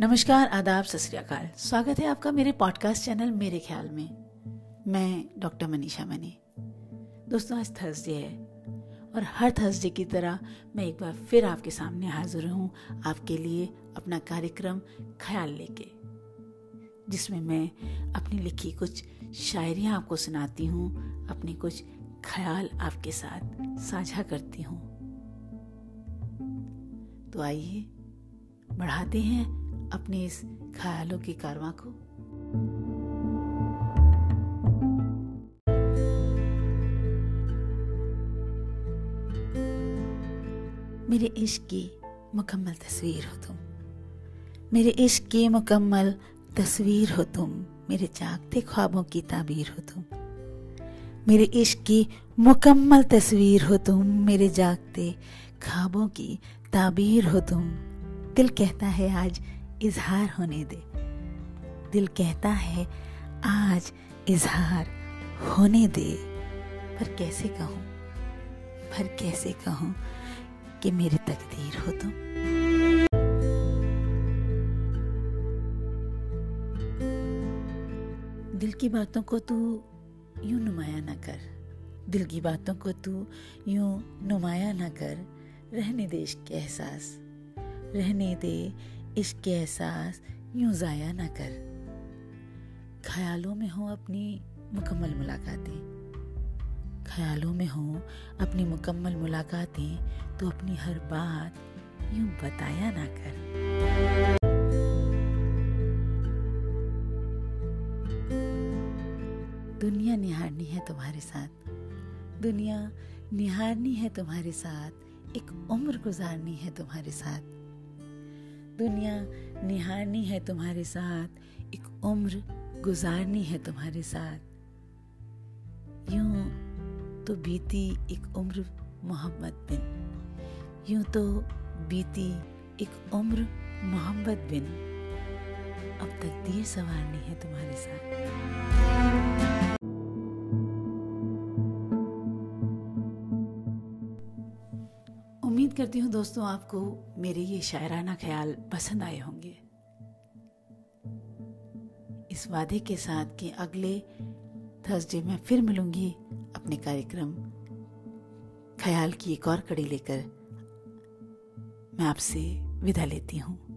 नमस्कार, आदाब, सत स्वागत है आपका मेरे पॉडकास्ट चैनल मेरे ख्याल में। मैं डॉक्टर मनीषा मनी। दोस्तों, आज थर्सडे है और हर थर्सडे की तरह मैं एक बार फिर आपके सामने हाजिर हूँ आपके लिए अपना कार्यक्रम ख्याल लेके, जिसमें मैं अपनी लिखी कुछ शायरियाँ आपको सुनाती हूँ, अपने कुछ ख्याल आपके साथ साझा करती हूँ। तो आइए, बढ़ाते हैं अपने इस ख्यालों की कारवां को। मेरे इश्क की मुकम्मल तस्वीर हो तुम। मेरे इश्क की मुकम्मल तस्वीर हो तुम। मेरे जागते ख्वाबों की ताबीर हो तुम। मेरे इश्क की मुकम्मल तस्वीर हो तुम। मेरे जागते ख्वाबों की ताबीर हो तुम। दिल कहता है आज इजहार होने दे। दिल कहता है, आज इजहार होने दे। पर कैसे कहूँ? पर कैसे कहूँ कि मेरी तकदीर हो तुम? दिल की बातों को तू यूँ नुमाया ना कर। दिल की बातों को तू यूँ नुमाया ना कर। रहने दे के एहसास। रहने दे इश्क के एहसास यूँ ज़ाया ना कर। ख्यालों में हो अपनी मुकम्मल मुलाकातें। ख्यालों में हो अपनी मुकम्मल मुलाकातें तो अपनी हर बात यूँ बताया ना कर। दुनिया निहारनी है तुम्हारे साथ। दुनिया निहारनी है तुम्हारे साथ। एक उम्र गुजारनी है तुम्हारे साथ। दुनिया निहारनी है तुम्हारे साथ, एक उम्र गुजारनी है तुम्हारे साथ। यूँ तो बीती एक उम्र मोहम्मद बिन, यूँ तो बीती एक उम्र मोहम्मद बिन। अब तक तकदीर संवारनी है तुम्हारे साथ। उम्मीद करती हूँ दोस्तों आपको मेरे ये शायराना ख्याल पसंद आए होंगे। इस वादे के साथ कि अगले थर्सडे में फिर मिलूँगी अपने कार्यक्रम। ख्याल की एक और कड़ी लेकर मैं आपसे विदा लेती हूँ।